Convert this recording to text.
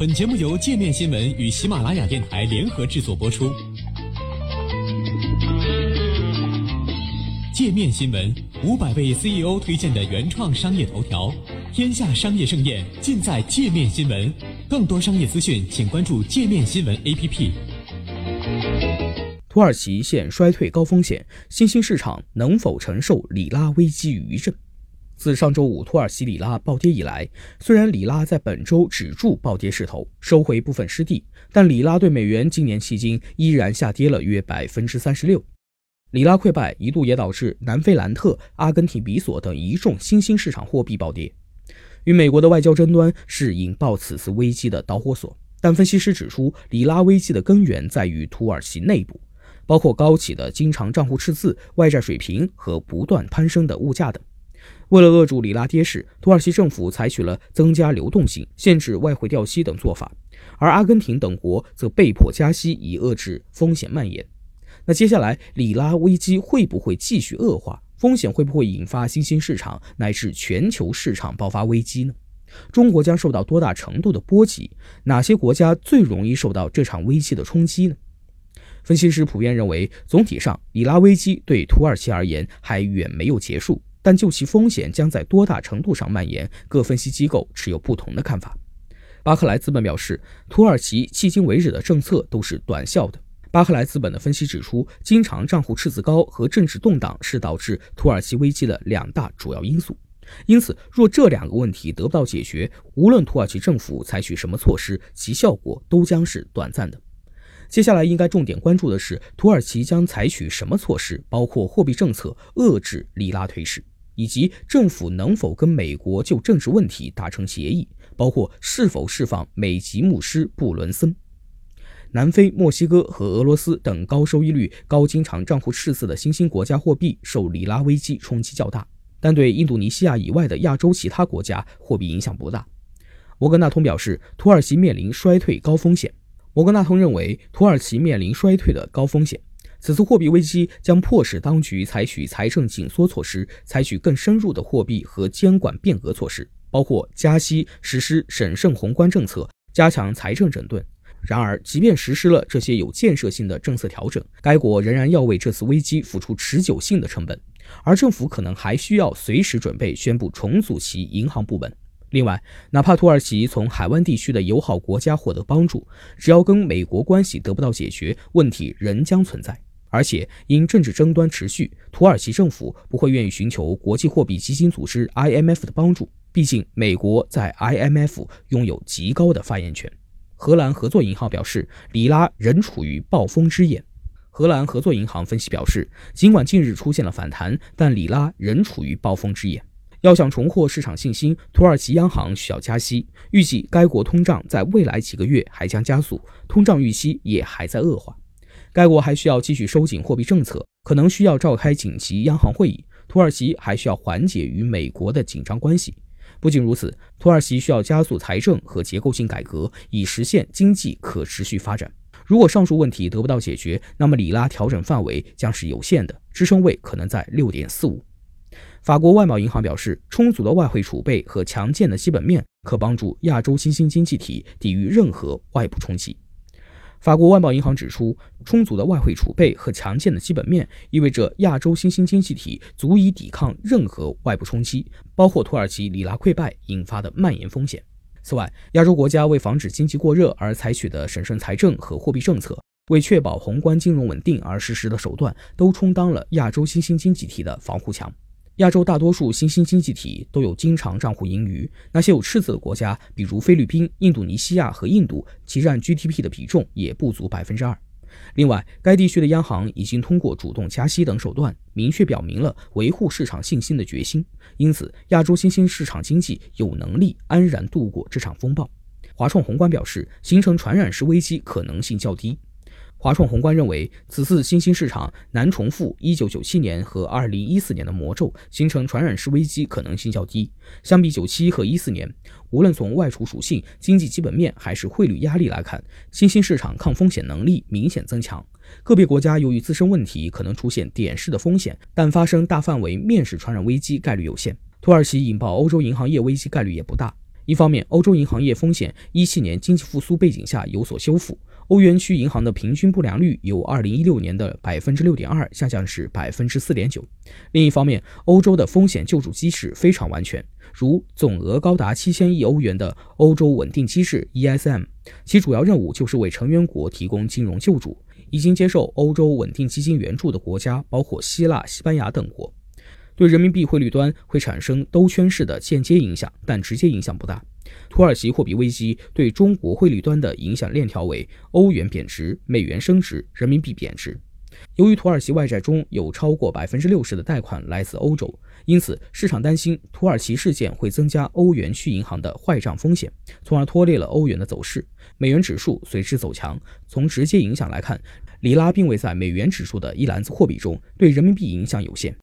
本节目由界面新闻与喜马拉雅电台联合制作播出。界面新闻五百位 CEO 推荐的原创商业头条，天下商业盛宴尽在界面新闻。更多商业资讯，请关注界面新闻 APP。土耳其现衰退高风险，新兴市场能否承受里拉危机余震？自上周五土耳其里拉暴跌以来，虽然里拉在本周止住暴跌势头，收回部分失地，但里拉对美元今年迄今依然下跌了约百分之三十六。里拉溃败一度也导致南非兰特、阿根廷比索等一众新兴市场货币暴跌。与美国的外交争端是引爆此次危机的导火索，但分析师指出，里拉危机的根源在于土耳其内部，包括高企的经常账户赤字、外债水平和不断攀升的物价等。为了扼住里拉跌势，土耳其政府采取了增加流动性、限制外汇调息等做法，而阿根廷等国则被迫加息以遏制风险蔓延。那接下来里拉危机会不会继续恶化？风险会不会引发新兴市场乃至全球市场爆发危机呢？中国将受到多大程度的波及？哪些国家最容易受到这场危机的冲击呢？分析师普遍认为，总体上里拉危机对土耳其而言还远没有结束。但就其风险将在多大程度上蔓延，各分析机构持有不同的看法。巴克莱资本表示，土耳其迄今为止的政策都是短效的。巴克莱资本的分析指出，经常账户赤字高和政治动荡是导致土耳其危机的两大主要因素。因此，若这两个问题得不到解决，无论土耳其政府采取什么措施，其效果都将是短暂的。接下来应该重点关注的是，土耳其将采取什么措施，包括货币政策，遏制里拉颓势。以及政府能否跟美国就政治问题达成协议，包括是否释放美籍牧师布伦森。南非、墨西哥和俄罗斯等高收益率、高经常账户赤字的新兴国家货币受里拉危机冲击较大，但对印度尼西亚以外的亚洲其他国家货币影响不大。摩根大通表示，土耳其面临衰退高风险。摩根大通认为，土耳其面临衰退的高风险。此次货币危机将迫使当局采取财政紧缩措施，采取更深入的货币和监管变革措施，包括加息、实施审慎宏观政策、加强财政整顿。然而，即便实施了这些有建设性的政策调整，该国仍然要为这次危机付出持久性的成本，而政府可能还需要随时准备宣布重组其银行部门。另外，哪怕土耳其从海湾地区的友好国家获得帮助，只要跟美国关系得不到解决，问题仍将存在。而且，因政治争端持续，土耳其政府不会愿意寻求国际货币基金组织 （IMF） 的帮助。毕竟，美国在 IMF 拥有极高的发言权。荷兰合作银行表示，里拉仍处于暴风之眼。荷兰合作银行分析表示，尽管近日出现了反弹，但里拉仍处于暴风之眼。要想重获市场信心，土耳其央行需要加息。预计该国通胀在未来几个月还将加速，通胀预期也还在恶化。该国还需要继续收紧货币政策，可能需要召开紧急央行会议。土耳其还需要缓解与美国的紧张关系。不仅如此，土耳其需要加速财政和结构性改革，以实现经济可持续发展。如果上述问题得不到解决，那么里拉调整范围将是有限的，支撑位可能在六点四五。法国外贸银行表示，充足的外汇储备和强健的基本面可帮助亚洲新兴经济体抵御任何外部冲击。法国外贸银行指出，充足的外汇储备和强健的基本面意味着亚洲新兴经济体足以抵抗任何外部冲击，包括土耳其里拉溃败引发的蔓延风险。此外，亚洲国家为防止经济过热而采取的审慎财政和货币政策，为确保宏观金融稳定而实施的手段，都充当了亚洲新兴经济体的防护墙。亚洲大多数新兴经济体都有经常账户盈余，那些有赤字的国家，比如菲律宾、印度尼西亚和印度，其占 GDP 的比重也不足百分之二。另外，该地区的央行已经通过主动加息等手段，明确表明了维护市场信心的决心。因此，亚洲新兴市场经济有能力安然度过这场风暴。华创宏观表示，形成传染式危机可能性较低。华创宏观认为，此次新兴市场难重复1997年和2014年的魔咒，形成传染式危机可能性较低。相比97和14年，无论从外储属性、经济基本面还是汇率压力来看，新兴市场抗风险能力明显增强。个别国家由于自身问题可能出现点式的风险，但发生大范围面式传染危机概率有限。土耳其引爆欧洲银行业危机概率也不大。一方面，欧洲银行业风险一七年经济复苏背景下有所修复，欧元区银行的平均不良率由二零一六年的百分之六点二下降至百分之四点九。另一方面，欧洲的风险救助机制非常完全，如总额高达七千亿欧元的欧洲稳定机制 （ESM），其主要任务就是为成员国提供金融救助。已经接受欧洲稳定基金援助的国家包括希腊、西班牙等国。对人民币汇率端会产生兜圈式的间接影响，但直接影响不大。土耳其货币危机对中国汇率端的影响链条为欧元贬值、美元升值、人民币贬值。由于土耳其外债中有超过百分之六十的贷款来自欧洲，因此市场担心土耳其事件会增加欧元区银行的坏账风险，从而拖累了欧元的走势，美元指数随之走强。从直接影响来看，里拉并未在美元指数的一篮子货币中，对人民币影响有限。